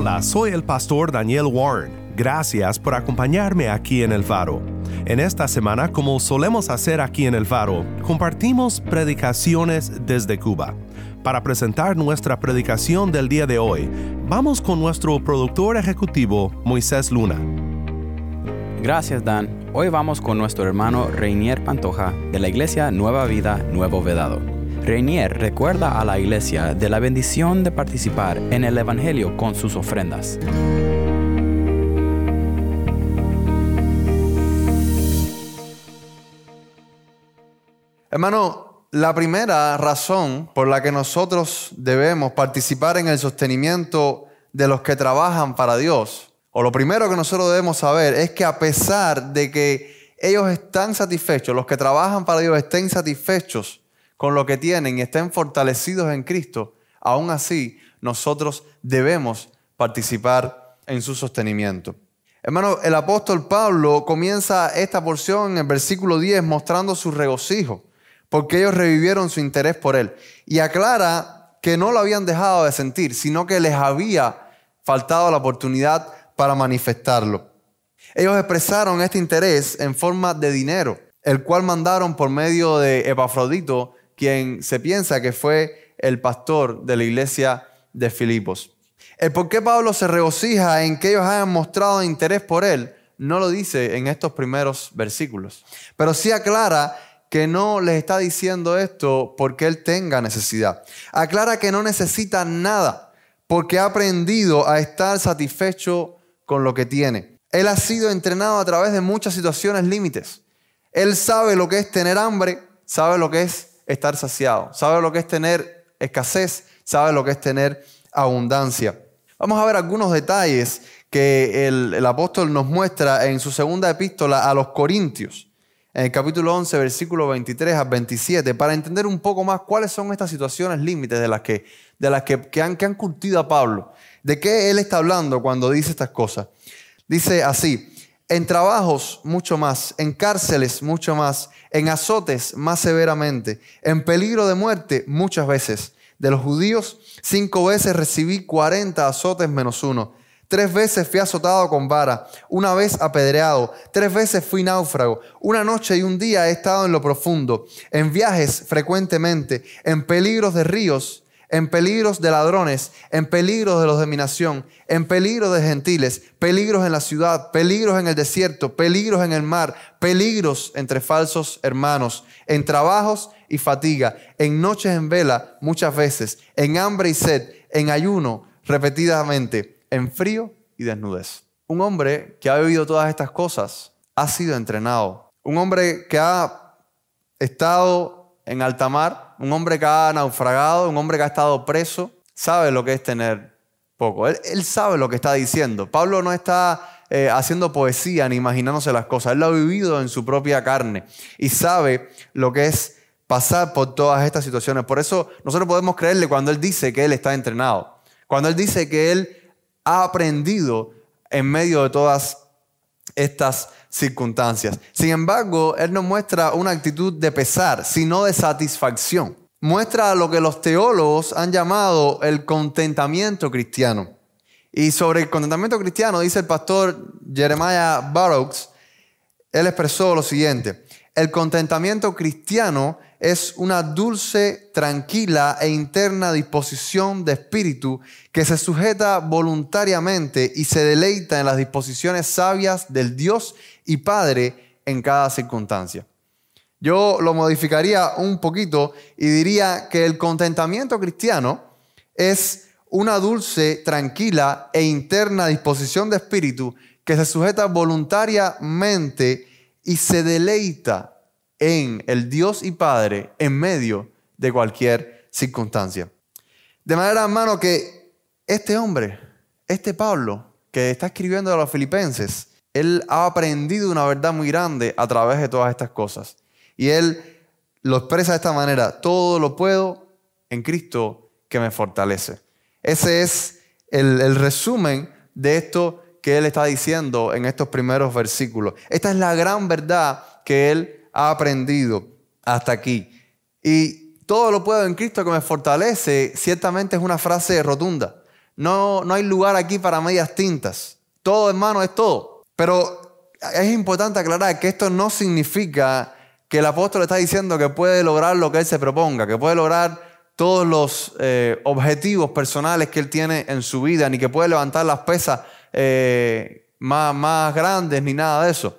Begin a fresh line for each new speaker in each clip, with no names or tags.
Hola, soy el pastor Daniel Warren. Gracias por acompañarme aquí en El Faro. En esta semana, como solemos hacer aquí en El Faro, compartimos predicaciones desde Cuba. Para presentar nuestra predicación del día de hoy, vamos con nuestro productor ejecutivo, Moisés Luna.
Gracias, Dan. Hoy vamos con nuestro hermano Reinier Pantoja de la Iglesia Nueva Vida Nuevo Vedado. Reinier recuerda a la iglesia de la bendición de participar en el Evangelio con sus ofrendas.
Hermano, la primera razón por la que nosotros debemos participar en el sostenimiento de los que trabajan para Dios, o lo primero que nosotros debemos saber es que a pesar de que ellos están satisfechos, los que trabajan para Dios estén satisfechos con lo que tienen y estén fortalecidos en Cristo, aún así nosotros debemos participar en su sostenimiento. Hermano, el apóstol Pablo comienza esta porción en el versículo 10 mostrando su regocijo porque ellos revivieron su interés por él. Y aclara que no lo habían dejado de sentir, sino que les había faltado la oportunidad para manifestarlo. Ellos expresaron este interés en forma de dinero, el cual mandaron por medio de Epafrodito, quien se piensa que fue el pastor de la iglesia de Filipos. El por qué Pablo se regocija en que ellos hayan mostrado interés por él, no lo dice en estos primeros versículos, pero sí aclara que no les está diciendo esto porque él tenga necesidad. Aclara que no necesita nada porque ha aprendido a estar satisfecho con lo que tiene. Él ha sido entrenado a través de muchas situaciones límites. Él sabe lo que es tener hambre, sabe lo que es estar saciado, sabe lo que es tener escasez, sabe lo que es tener abundancia. Vamos a ver algunos detalles que el, apóstol nos muestra en su segunda epístola a los Corintios en el capítulo 11, versículo 23 a 27, para entender un poco más cuáles son estas situaciones límites de las, que, de las que, han, que han curtido a Pablo. ¿De qué él está hablando cuando dice estas cosas? Dice así, en trabajos mucho más, en cárceles mucho más, en azotes más severamente, en peligro de muerte muchas veces. De los judíos, cinco veces recibí 40 azotes menos uno. Tres veces fui azotado con vara, una vez apedreado, tres veces fui náufrago, una noche y un día he estado en lo profundo, en viajes frecuentemente, en peligros de ríos, en peligros de ladrones, en peligros de los de mi nación, en peligros de gentiles, peligros en la ciudad, peligros en el desierto, peligros en el mar, peligros entre falsos hermanos, en trabajos y fatiga, en noches en vela muchas veces, en hambre y sed, en ayuno repetidamente en frío y desnudez. Un hombre que ha vivido todas estas cosas ha sido entrenado. Un hombre que ha estado en alta mar, un hombre que ha naufragado, un hombre que ha estado preso, sabe lo que es tener poco. Él, sabe lo que está diciendo. Pablo no está eh, haciendo poesía ni imaginándose las cosas. Él lo ha vivido en su propia carne y sabe lo que es pasar por todas estas situaciones. Por eso nosotros podemos creerle cuando él dice que él está entrenado. Cuando él dice que él ha aprendido en medio de todas estas circunstancias. Sin embargo, Él no muestra una actitud de pesar, sino de satisfacción. Muestra lo que los teólogos han llamado el contentamiento cristiano. Y sobre el contentamiento cristiano dice el pastor Jeremiah Burroughs, él expresó lo siguiente, el contentamiento cristiano es una dulce, tranquila e interna disposición de espíritu que se sujeta voluntariamente y se deleita en las disposiciones sabias del Dios y Padre en cada circunstancia. Yo lo modificaría un poquito y diría que el contentamiento cristiano es una dulce, tranquila e interna disposición de espíritu que se sujeta voluntariamente y se deleita en el Dios y Padre en medio de cualquier circunstancia. De manera, hermano, que este hombre, este Pablo, que está escribiendo a los filipenses, él ha aprendido una verdad muy grande a través de todas estas cosas. Y él lo expresa de esta manera, todo lo puedo en Cristo que me fortalece. Ese es el, resumen de esto que él está diciendo en estos primeros versículos. Esta es la gran verdad que él ha aprendido hasta aquí. Y todo lo puedo en Cristo que me fortalece, ciertamente es una frase rotunda. No, no hay lugar aquí para medias tintas. Todo, hermano, es todo. Pero es importante aclarar que esto no significa que el apóstol está diciendo que puede lograr lo que él se proponga, que puede lograr todos los eh, objetivos personales que él tiene en su vida, ni que puede levantar las pesas eh, más, más grandes, ni nada de eso.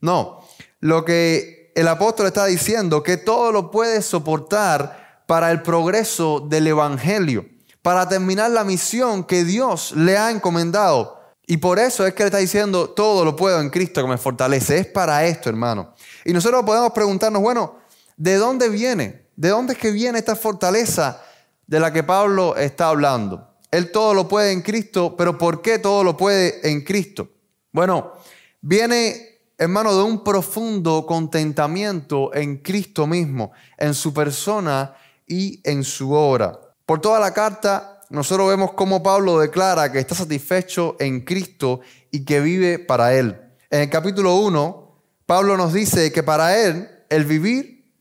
No, lo que el apóstol está diciendo, que todo lo puede soportar para el progreso del Evangelio, para terminar la misión que Dios le ha encomendado. Y por eso es que le está diciendo, todo lo puedo en Cristo que me fortalece. Es para esto, hermano. Y nosotros podemos preguntarnos, bueno, ¿de dónde viene? ¿De dónde es que viene esta fortaleza de la que Pablo está hablando? Él todo lo puede en Cristo, pero ¿por qué todo lo puede en Cristo? Bueno, viene, hermano, de un profundo contentamiento en Cristo mismo, en su persona y en su obra. Por toda la carta, nosotros vemos cómo Pablo declara que está satisfecho en Cristo y que vive para Él. En el capítulo 1, Pablo nos dice que para Él el vivir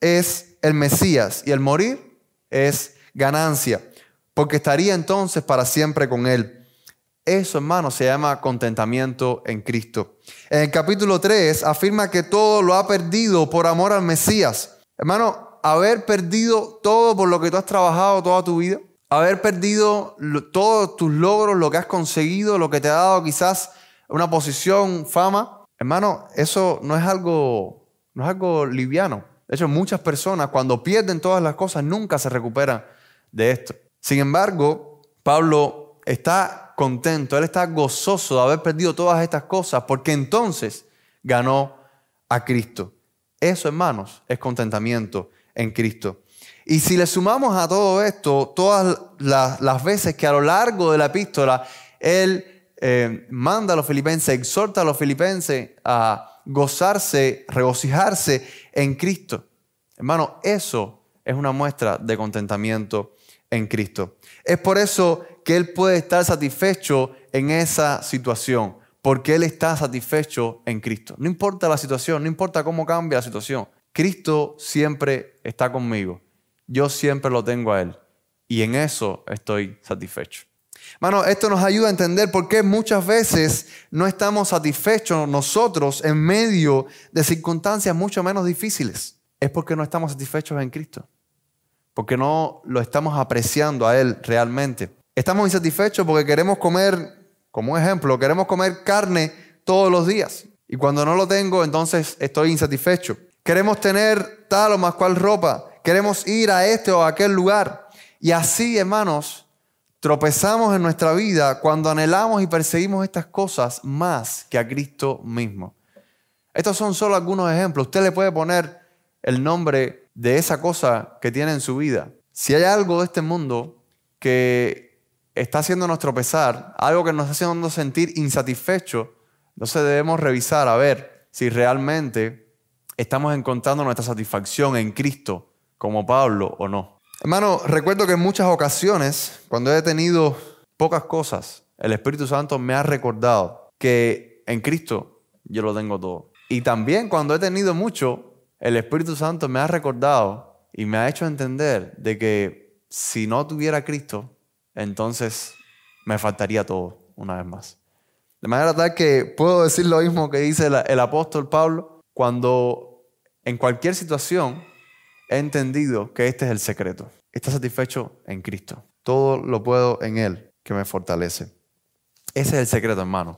es el Mesías y el morir es ganancia porque estaría entonces para siempre con Él. Eso, hermano, se llama contentamiento en Cristo. En el capítulo 3 afirma que todo lo ha perdido por amor al Mesías. Hermano, haber perdido todo por lo que tú has trabajado toda tu vida, haber perdido todos tus logros, lo que has conseguido, lo que te ha dado quizás una posición, fama, hermano, eso no es algo, no es algo liviano. De hecho, muchas personas cuando pierden todas las cosas nunca se recuperan de esto. Sin embargo, Pablo está contento, él está gozoso de haber perdido todas estas cosas porque entonces ganó a Cristo. Eso, hermanos, es contentamiento en Cristo. Y si le sumamos a todo esto, todas las, veces que a lo largo de la epístola él eh, manda a los filipenses, exhorta a los filipenses a gozarse, regocijarse en Cristo. Hermano, eso es una muestra de contentamiento en Cristo. Es por eso que Él puede estar satisfecho en esa situación, porque Él está satisfecho en Cristo. No importa la situación, no importa cómo cambie la situación, Cristo siempre está conmigo. Yo siempre lo tengo a Él. Y en eso estoy satisfecho. Mano, esto nos ayuda a entender por qué muchas veces no estamos satisfechos nosotros en medio de circunstancias mucho menos difíciles. Es porque no estamos satisfechos en Cristo porque no lo estamos apreciando a Él realmente. Estamos insatisfechos porque queremos comer, como ejemplo, queremos comer carne todos los días. Y cuando no lo tengo, entonces estoy insatisfecho. Queremos tener tal o más cual ropa. Queremos ir a este o a aquel lugar. Y así, hermanos, tropezamos en nuestra vida cuando anhelamos y perseguimos estas cosas más que a Cristo mismo. Estos son solo algunos ejemplos. Usted le puede poner el nombre de esa cosa que tiene en su vida. Si hay algo de este mundo que está haciéndonos tropezar, algo que nos está haciendo sentir insatisfechos, entonces debemos revisar a ver si realmente estamos encontrando nuestra satisfacción en Cristo como Pablo o no. Hermano, recuerdo que en muchas ocasiones, cuando he tenido pocas cosas, el Espíritu Santo me ha recordado que en Cristo yo lo tengo todo. Y también cuando he tenido mucho, el Espíritu Santo me ha recordado y me ha hecho entender de que si no tuviera Cristo, entonces me faltaría todo una vez más. De manera tal que puedo decir lo mismo que dice el, apóstol Pablo cuando en cualquier situación he entendido que este es el secreto. Está satisfecho en Cristo. Todo lo puedo en Él que me fortalece. Ese es el secreto, hermano.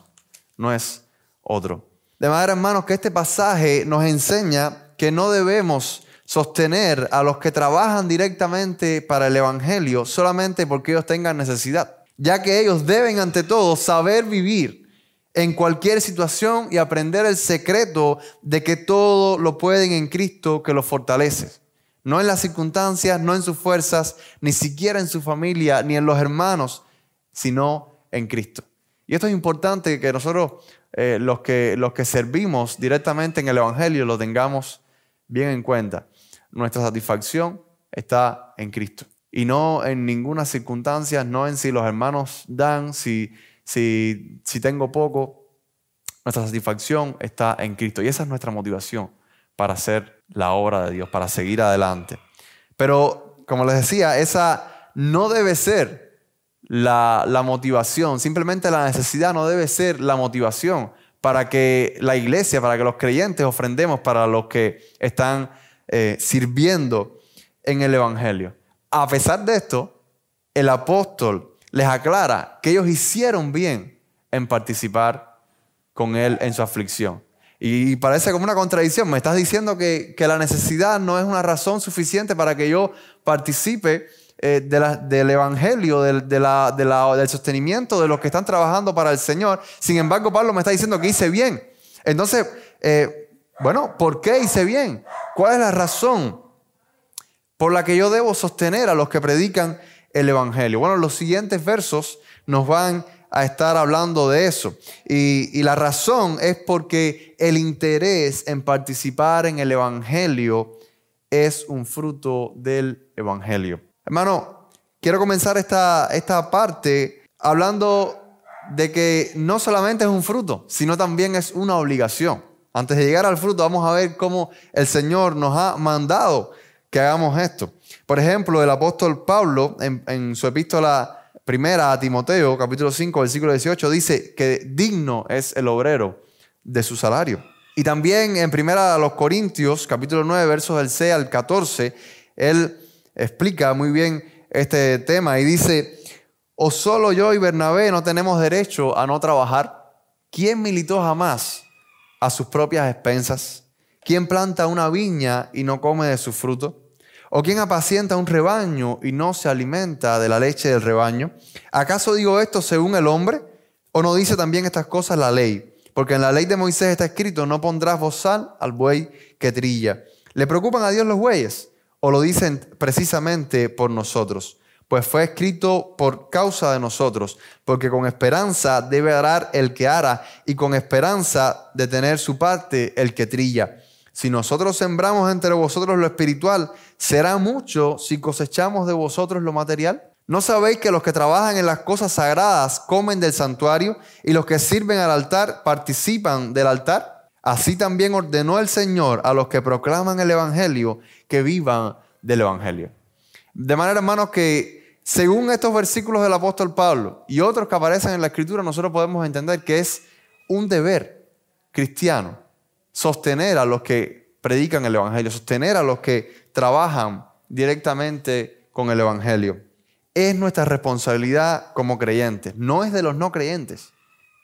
No es otro. De manera, hermanos, que este pasaje nos enseña que no debemos sostener a los que trabajan directamente para el Evangelio solamente porque ellos tengan necesidad, ya que ellos deben ante todo saber vivir en cualquier situación y aprender el secreto de que todo lo pueden en Cristo que los fortalece. No en las circunstancias, no en sus fuerzas, ni siquiera en su familia, ni en los hermanos, sino en Cristo. Y esto es importante que nosotros, eh, los, que, los que servimos directamente en el Evangelio, lo tengamos bien en cuenta. Nuestra satisfacción está en Cristo. Y no en ninguna circunstancia, no en si los hermanos dan, si, si, si tengo poco. Nuestra satisfacción está en Cristo. Y esa es nuestra motivación para hacer la obra de Dios, para seguir adelante. Pero, como les decía, esa no debe ser la, motivación, simplemente la necesidad no debe ser la motivación para que la iglesia, para que los creyentes ofrendemos para los que están eh, sirviendo en el Evangelio. A pesar de esto, el apóstol les aclara que ellos hicieron bien en participar con él en su aflicción. Y parece como una contradicción. Me estás diciendo que, que la necesidad no es una razón suficiente para que yo participe eh, del Evangelio, del, del sostenimiento de los que están trabajando para el Señor. Sin embargo, Pablo me está diciendo que hice bien. Entonces, eh, bueno, ¿por qué hice bien? ¿Cuál es la razón por la que yo debo sostener a los que predican el Evangelio? Bueno, los siguientes versos nos van a estar hablando de eso. Y, y, la razón es porque el interés en participar en el Evangelio es un fruto del Evangelio. Hermano, quiero comenzar esta, esta parte hablando de que no solamente es un fruto, sino también es una obligación. Antes de llegar al fruto, vamos a ver cómo el Señor nos ha mandado que hagamos esto. Por ejemplo, el apóstol Pablo, en, su epístola primera a Timoteo, capítulo 5, versículo 18, dice que digno es el obrero de su salario. Y también en primera a los Corintios, capítulo 9, versos del 6 al 14, él explica muy bien este tema y dice, o solo yo y Bernabé no tenemos derecho a no trabajar. ¿Quién militó jamás a sus propias expensas? ¿Quién planta una viña y no come de su fruto? ¿O quién apacienta un rebaño y no se alimenta de la leche del rebaño? ¿Acaso digo esto según el hombre? ¿O no dice también estas cosas la ley? Porque en la ley de Moisés está escrito, no pondrás bozal al buey que trilla. ¿Le preocupan a Dios los bueyes? o lo dicen precisamente por nosotros? Pues fue escrito por causa de nosotros, porque con esperanza debe arar el que ara y con esperanza de tener su parte el que trilla. Si nosotros sembramos entre vosotros lo espiritual, ¿será mucho si cosechamos de vosotros lo material? ¿No sabéis que los que trabajan en las cosas sagradas comen del santuario y los que sirven al altar participan del altar? Así también ordenó el Señor a los que proclaman el Evangelio que vivan del Evangelio. De manera, hermanos, que según estos versículos del apóstol Pablo y otros que aparecen en la Escritura, nosotros podemos entender que es un deber cristiano sostener a los que predican el Evangelio, sostener a los que trabajan directamente con el Evangelio. Es nuestra responsabilidad como creyentes, no es de los no creyentes.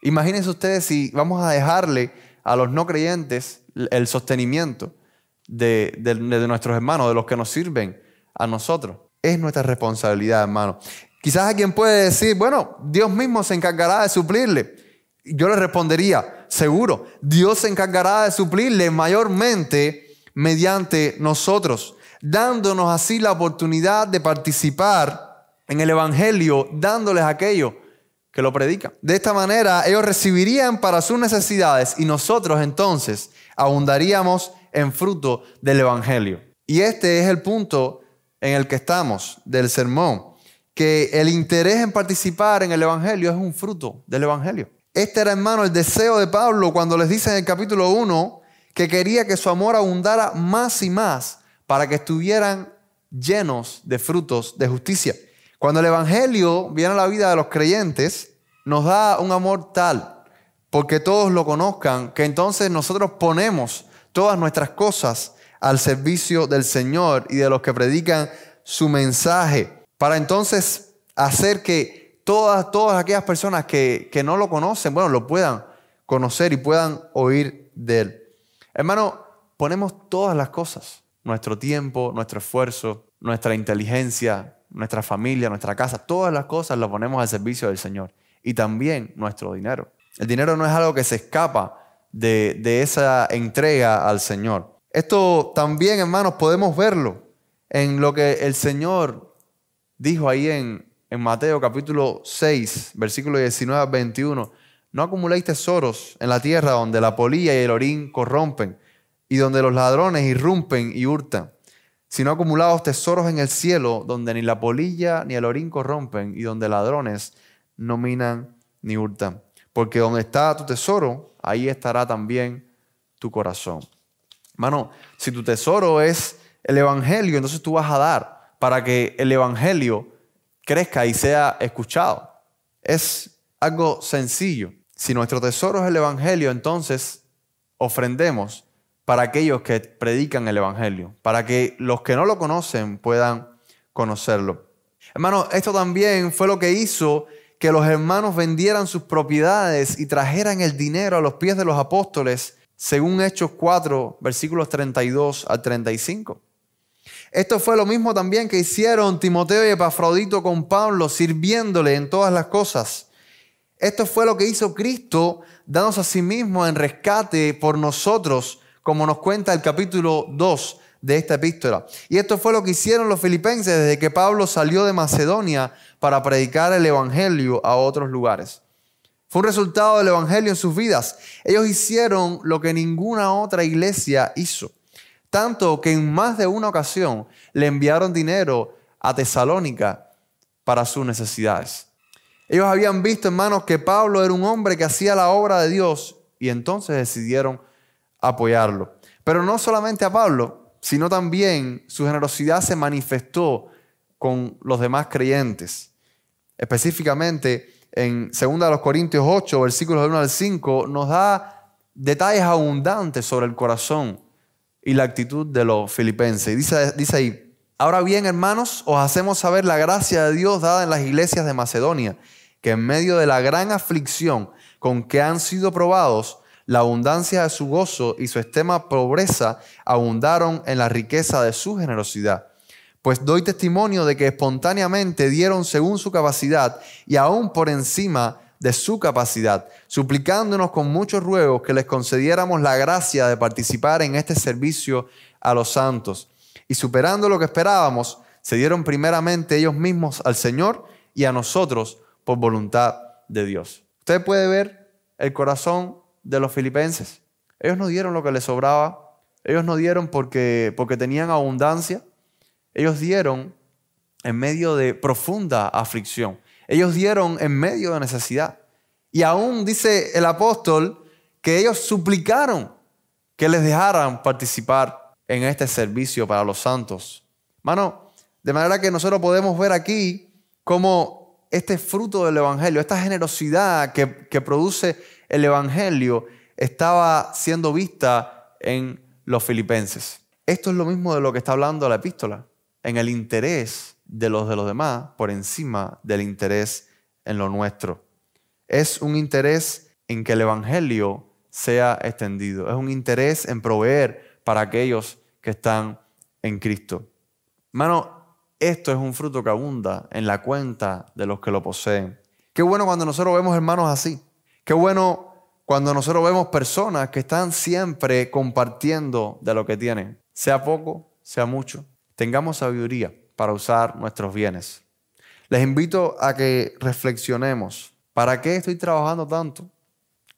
Imagínense ustedes si vamos a dejarle a los no creyentes el sostenimiento de, nuestros hermanos, de los que nos sirven a nosotros. Es nuestra responsabilidad, hermano. Quizás a quien puede decir, bueno, Dios mismo se encargará de suplirle. Yo le respondería, seguro, Dios se encargará de suplirle mayormente mediante nosotros, dándonos así la oportunidad de participar en el Evangelio, dándoles aquello que lo predican. De esta manera ellos recibirían para sus necesidades y nosotros entonces abundaríamos en fruto del Evangelio. Y este es el punto en el que estamos del sermón, que el interés en participar en el Evangelio es un fruto del Evangelio. Este era, hermano, el deseo de Pablo cuando les dice en el capítulo 1 que quería que su amor abundara más y más para que estuvieran llenos de frutos de justicia. Cuando el Evangelio viene a la vida de los creyentes, nos da un amor tal, porque todos lo conozcan, que entonces nosotros ponemos todas nuestras cosas al servicio del Señor y de los que predican su mensaje, para entonces hacer que todas, todas aquellas personas que, que no lo conocen, bueno, lo puedan conocer y puedan oír de Él. Hermano, ponemos todas las cosas, nuestro tiempo, nuestro esfuerzo, nuestra inteligencia, nuestra familia, nuestra casa, todas las cosas las ponemos al servicio del Señor. Y también nuestro dinero. El dinero no es algo que se escapa de, esa entrega al Señor. Esto también, hermanos, podemos verlo en lo que el Señor dijo ahí en, en Mateo capítulo 6, versículo 19 al 21. No acumuléis tesoros en la tierra donde la polilla y el orín corrompen y donde los ladrones irrumpen y hurtan, sino acumulados tesoros en el cielo donde ni la polilla ni el orín corrompen y donde ladrones no minan ni hurtan. Porque donde está tu tesoro, ahí estará también tu corazón. Hermano, si tu tesoro es el Evangelio, entonces tú vas a dar para que el Evangelio crezca y sea escuchado. Es algo sencillo. Si nuestro tesoro es el Evangelio, entonces ofrendemos para aquellos que predican el Evangelio, para que los que no lo conocen puedan conocerlo. Hermano, esto también fue lo que hizo que los hermanos vendieran sus propiedades y trajeran el dinero a los pies de los apóstoles, según Hechos 4, versículos 32 al 35. Esto fue lo mismo también que hicieron Timoteo y Epafrodito con Pablo, sirviéndole en todas las cosas. Esto fue lo que hizo Cristo, dándose a sí mismo en rescate por nosotros, como nos cuenta el capítulo 2 de esta epístola. Y esto fue lo que hicieron los filipenses desde que Pablo salió de Macedonia para predicar el Evangelio a otros lugares. Fue un resultado del Evangelio en sus vidas. Ellos hicieron lo que ninguna otra iglesia hizo. Tanto que en más de una ocasión le enviaron dinero a Tesalónica para sus necesidades. Ellos habían visto, hermanos, que Pablo era un hombre que hacía la obra de Dios y entonces decidieron apoyarlo. Pero no solamente a Pablo, sino también su generosidad se manifestó con los demás creyentes. Específicamente en 2 Corintios 8, versículos 1 al 5, nos da detalles abundantes sobre el corazón y la actitud de los filipenses. Dice, dice ahí, ahora bien hermanos, os hacemos saber la gracia de Dios dada en las iglesias de Macedonia, que en medio de la gran aflicción con que han sido probados, la abundancia de su gozo y su extrema pobreza abundaron en la riqueza de su generosidad. Pues doy testimonio de que espontáneamente dieron según su capacidad y aún por encima de su capacidad, suplicándonos con muchos ruegos que les concediéramos la gracia de participar en este servicio a los santos. Y superando lo que esperábamos, se dieron primeramente ellos mismos al Señor y a nosotros por voluntad de Dios. Usted puede ver el corazón de los filipenses. Ellos no dieron lo que les sobraba, ellos no dieron porque, porque tenían abundancia, ellos dieron en medio de profunda aflicción. Ellos dieron en medio de necesidad. Y aún dice el apóstol que ellos suplicaron que les dejaran participar en este servicio para los santos. Mano, de manera que nosotros podemos ver aquí cómo este fruto del Evangelio, esta generosidad que, que produce el Evangelio, estaba siendo vista en los filipenses. Esto es lo mismo de lo que está hablando la epístola, en el interés de los de los demás por encima del interés en lo nuestro. Es un interés en que el Evangelio sea extendido. Es un interés en proveer para aquellos que están en Cristo. Hermano, esto es un fruto que abunda en la cuenta de los que lo poseen. Qué bueno cuando nosotros vemos hermanos así. Qué bueno cuando nosotros vemos personas que están siempre compartiendo de lo que tienen. Sea poco, sea mucho. Tengamos sabiduría para usar nuestros bienes. Les invito a que reflexionemos. ¿Para qué estoy trabajando tanto?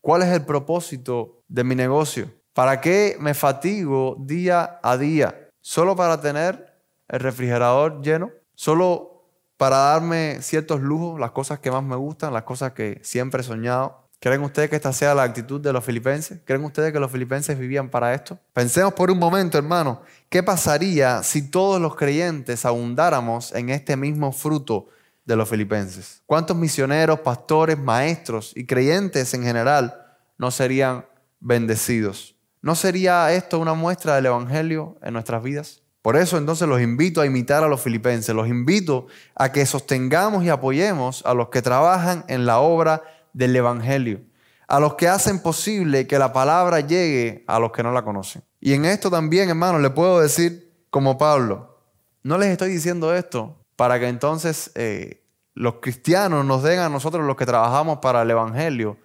¿Cuál es el propósito de mi negocio? ¿Para qué me fatigo día a día? ¿Solo para tener el refrigerador lleno? ¿Solo para darme ciertos lujos, las cosas que más me gustan, las cosas que siempre he soñado? ¿Creen ustedes que esta sea la actitud de los filipenses? ¿Creen ustedes que los filipenses vivían para esto? Pensemos por un momento, hermano, ¿qué pasaría si todos los creyentes abundáramos en este mismo fruto de los filipenses? ¿Cuántos misioneros, pastores, maestros y creyentes en general no serían bendecidos? ¿No sería esto una muestra del Evangelio en nuestras vidas? Por eso entonces los invito a imitar a los filipenses, los invito a que sostengamos y apoyemos a los que trabajan en la obra del Evangelio, a los que hacen posible que la palabra llegue a los que no la conocen. Y en esto también, hermanos, le puedo decir como Pablo, no les estoy diciendo esto para que entonces eh, los cristianos nos den a nosotros los que trabajamos para el Evangelio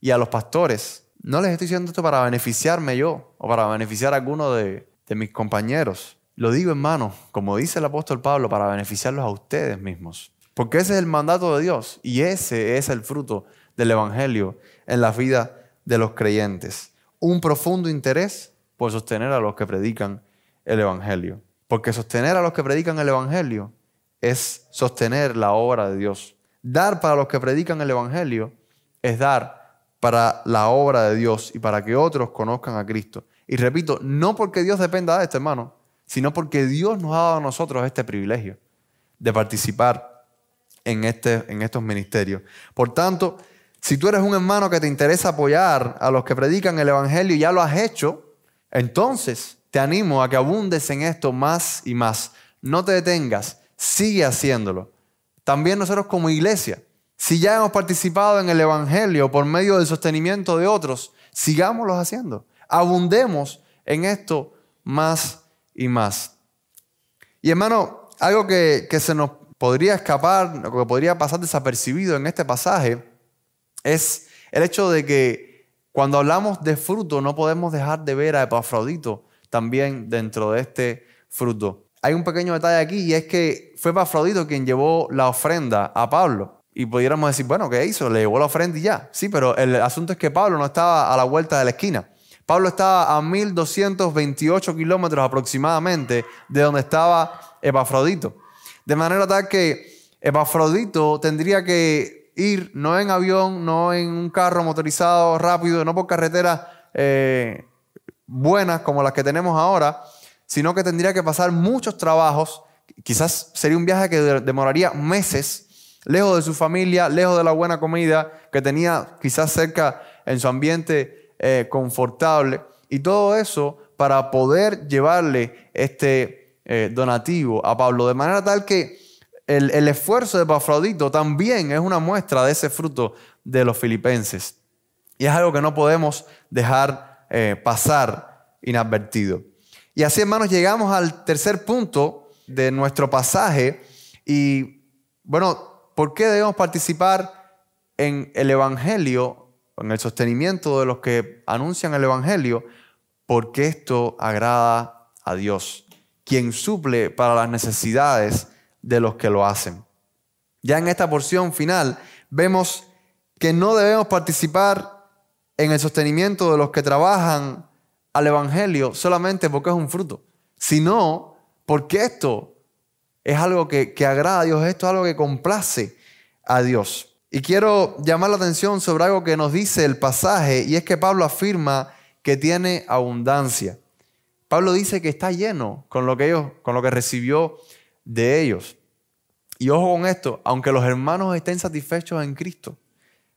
y a los pastores. No les estoy diciendo esto para beneficiarme yo o para beneficiar a alguno de, de mis compañeros. Lo digo, hermano, como dice el apóstol Pablo, para beneficiarlos a ustedes mismos. Porque ese es el mandato de Dios y ese es el fruto del Evangelio en la vida de los creyentes. Un profundo interés por sostener a los que predican el Evangelio. Porque sostener a los que predican el Evangelio es sostener la obra de Dios. Dar para los que predican el Evangelio es dar para la obra de Dios y para que otros conozcan a Cristo. Y repito, no porque Dios dependa de esto, hermano, sino porque Dios nos ha dado a nosotros este privilegio de participar en, este, en estos ministerios. Por tanto, si tú eres un hermano que te interesa apoyar a los que predican el Evangelio y ya lo has hecho, entonces te animo a que abundes en esto más y más. No te detengas, sigue haciéndolo. También nosotros como iglesia, si ya hemos participado en el Evangelio por medio del sostenimiento de otros, sigámoslo haciendo. Abundemos en esto más y más. Y hermano, algo que, que se nos podría escapar, o que podría pasar desapercibido en este pasaje, es el hecho de que cuando hablamos de fruto no podemos dejar de ver a Epafrodito también dentro de este fruto. Hay un pequeño detalle aquí y es que fue Epafrodito quien llevó la ofrenda a Pablo. Y pudiéramos decir, bueno, ¿qué hizo? Le llevó la ofrenda y ya. Sí, pero el asunto es que Pablo no estaba a la vuelta de la esquina. Pablo estaba a 1228 kilómetros aproximadamente de donde estaba Epafrodito. De manera tal que Epafrodito tendría que ir no en avión, no en un carro motorizado rápido, no por carreteras eh, buenas como las que tenemos ahora, sino que tendría que pasar muchos trabajos. Quizás sería un viaje que demoraría meses, lejos de su familia, lejos de la buena comida que tenía quizás cerca en su ambiente eh, confortable. Y todo eso para poder llevarle este eh, donativo a Pablo. De manera tal que el, esfuerzo de Pafrodito también es una muestra de ese fruto de los filipenses. Y es algo que no podemos dejar eh, pasar inadvertido. Y así, hermanos, llegamos al tercer punto de nuestro pasaje. Y bueno, ¿por qué debemos participar en el Evangelio, en el sostenimiento de los que anuncian el Evangelio? Porque esto agrada a Dios, quien suple para las necesidades de los que lo hacen. Ya en esta porción final vemos que no debemos participar en el sostenimiento de los que trabajan al Evangelio solamente porque es un fruto, sino porque esto es algo que, que agrada a Dios, esto es algo que complace a Dios. Y quiero llamar la atención sobre algo que nos dice el pasaje, y es que Pablo afirma que tiene abundancia. Pablo dice que está lleno con lo que, ellos, con lo que recibió de ellos. Y ojo con esto, aunque los hermanos estén satisfechos en Cristo,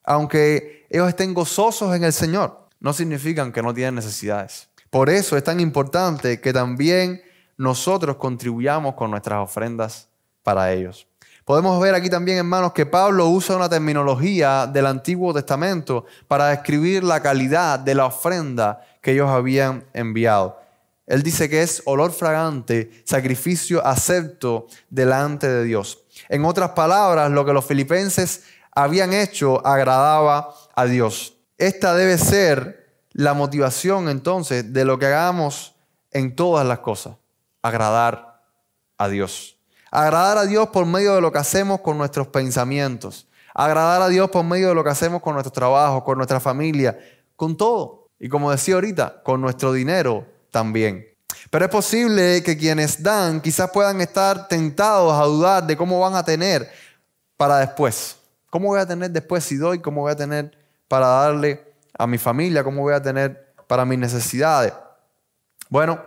aunque ellos estén gozosos en el Señor, no significan que no tienen necesidades. Por eso es tan importante que también nosotros contribuyamos con nuestras ofrendas para ellos. Podemos ver aquí también, hermanos, que Pablo usa una terminología del Antiguo Testamento para describir la calidad de la ofrenda que ellos habían enviado. Él dice que es olor fragante, sacrificio acepto delante de Dios. En otras palabras, lo que los filipenses habían hecho agradaba a Dios. Esta debe ser la motivación entonces de lo que hagamos en todas las cosas, agradar a Dios. Agradar a Dios por medio de lo que hacemos con nuestros pensamientos. Agradar a Dios por medio de lo que hacemos con nuestro trabajo, con nuestra familia, con todo. Y como decía ahorita, con nuestro dinero también. Pero es posible que quienes dan quizás puedan estar tentados a dudar de cómo van a tener para después. ¿Cómo voy a tener después si doy? ¿Cómo voy a tener para darle a mi familia? ¿Cómo voy a tener para mis necesidades? Bueno,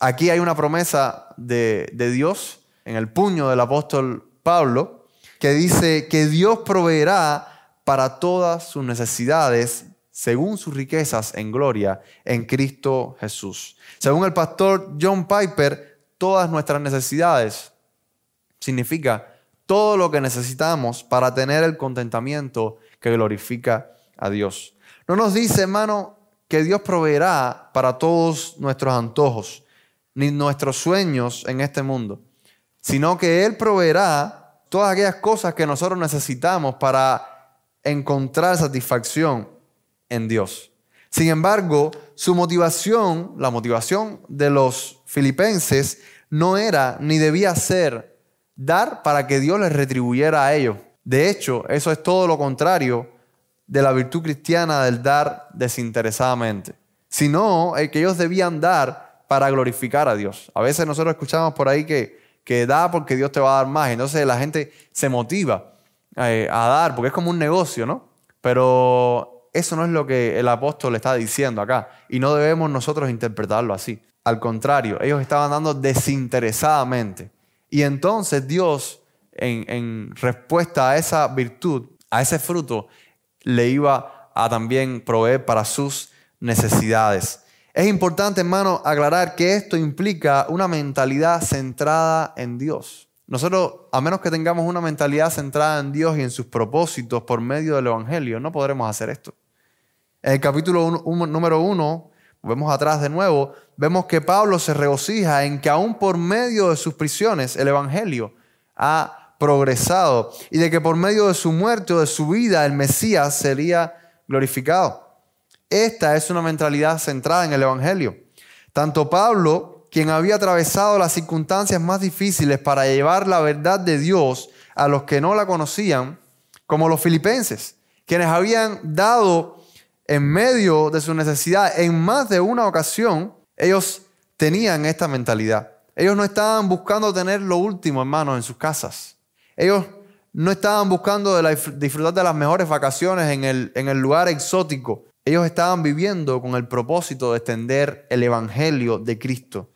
aquí hay una promesa de, de Dios en el puño del apóstol Pablo que dice que Dios proveerá para todas sus necesidades según sus riquezas en gloria en Cristo Jesús. Según el pastor John Piper, todas nuestras necesidades significa todo lo que necesitamos para tener el contentamiento que glorifica a Dios. No nos dice, hermano, que Dios proveerá para todos nuestros antojos, ni nuestros sueños en este mundo, sino que Él proveerá todas aquellas cosas que nosotros necesitamos para encontrar satisfacción en Dios. Sin embargo, su motivación, la motivación de los filipenses, no era ni debía ser dar para que Dios les retribuyera a ellos. De hecho, eso es todo lo contrario de la virtud cristiana del dar desinteresadamente, sino que ellos debían dar para glorificar a Dios. A veces nosotros escuchamos por ahí que, que da porque Dios te va a dar más, entonces la gente se motiva eh, a dar porque es como un negocio, ¿no? Pero eso no es lo que el apóstol está diciendo acá y no debemos nosotros interpretarlo así. Al contrario, ellos estaban dando desinteresadamente. Y entonces Dios, en, respuesta a esa virtud, a ese fruto, le iba a también proveer para sus necesidades. Es importante, hermano, aclarar que esto implica una mentalidad centrada en Dios. Nosotros, a menos que tengamos una mentalidad centrada en Dios y en sus propósitos por medio del Evangelio, no podremos hacer esto. En el capítulo número uno, vemos atrás de nuevo, vemos que Pablo se regocija en que aún por medio de sus prisiones el Evangelio ha progresado y de que por medio de su muerte o de su vida el Mesías sería glorificado. Esta es una mentalidad centrada en el Evangelio. Tanto Pablo, quien había atravesado las circunstancias más difíciles para llevar la verdad de Dios a los que no la conocían, como los filipenses, quienes habían dado en medio de su necesidad en más de una ocasión, ellos tenían esta mentalidad. Ellos no estaban buscando tener lo último, hermanos, en sus casas. Ellos no estaban buscando disfrutar de las mejores vacaciones en el lugar exótico. Ellos estaban viviendo con el propósito de extender el Evangelio de Cristo.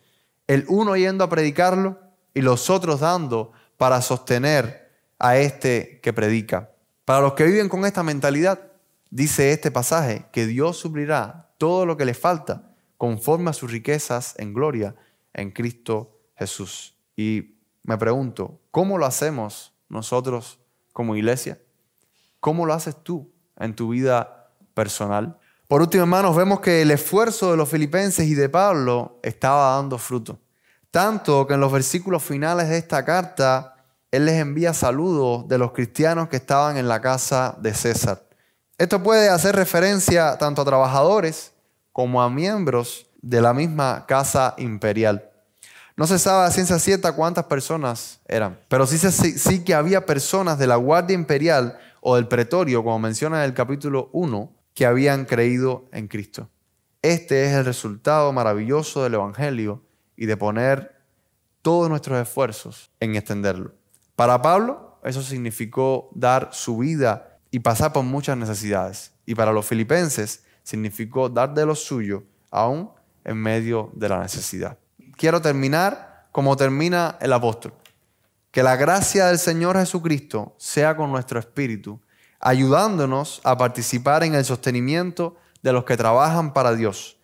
El uno yendo a predicarlo y los otros dando para sostener a este que predica. Para los que viven con esta mentalidad, dice este pasaje, que Dios suplirá todo lo que les falta conforme a sus riquezas en gloria en Cristo Jesús. Y me pregunto, ¿cómo lo hacemos nosotros como iglesia? ¿Cómo lo haces tú en tu vida personal? Por último, hermanos, vemos que el esfuerzo de los filipenses y de Pablo estaba dando fruto. Tanto que en los versículos finales de esta carta, él les envía saludos de los cristianos que estaban en la casa de César. Esto puede hacer referencia tanto a trabajadores como a miembros de la misma casa imperial. No se sabe a ciencia cierta cuántas personas eran, pero sí, sí que había personas de la Guardia Imperial o del Pretorio, como menciona en el capítulo 1, que habían creído en Cristo. Este es el resultado maravilloso del Evangelio y de poner todos nuestros esfuerzos en extenderlo. Para Pablo, eso significó dar su vida y pasar por muchas necesidades. Y para los filipenses, significó dar de lo suyo aún en medio de la necesidad quiero terminar como termina el apóstol. Que la gracia del Señor Jesucristo sea con nuestro espíritu, ayudándonos a participar en el sostenimiento de los que trabajan para Dios,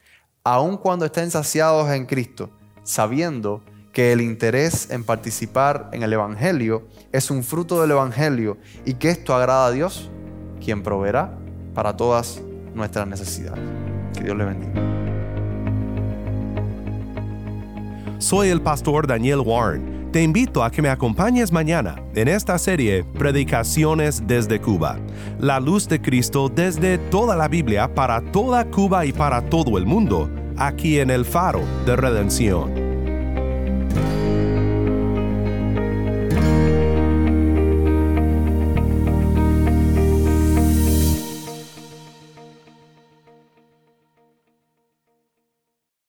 aun cuando estén saciados en Cristo, sabiendo que el interés en participar en el Evangelio es un fruto del Evangelio y que esto agrada a Dios, quien proveerá para todas nuestras necesidades. Que Dios le bendiga.
Soy el pastor Daniel Warren. Te invito a que me acompañes mañana en esta serie Predicaciones desde Cuba. La luz de Cristo desde toda la Biblia para toda Cuba y para todo el mundo, aquí en el faro de redención.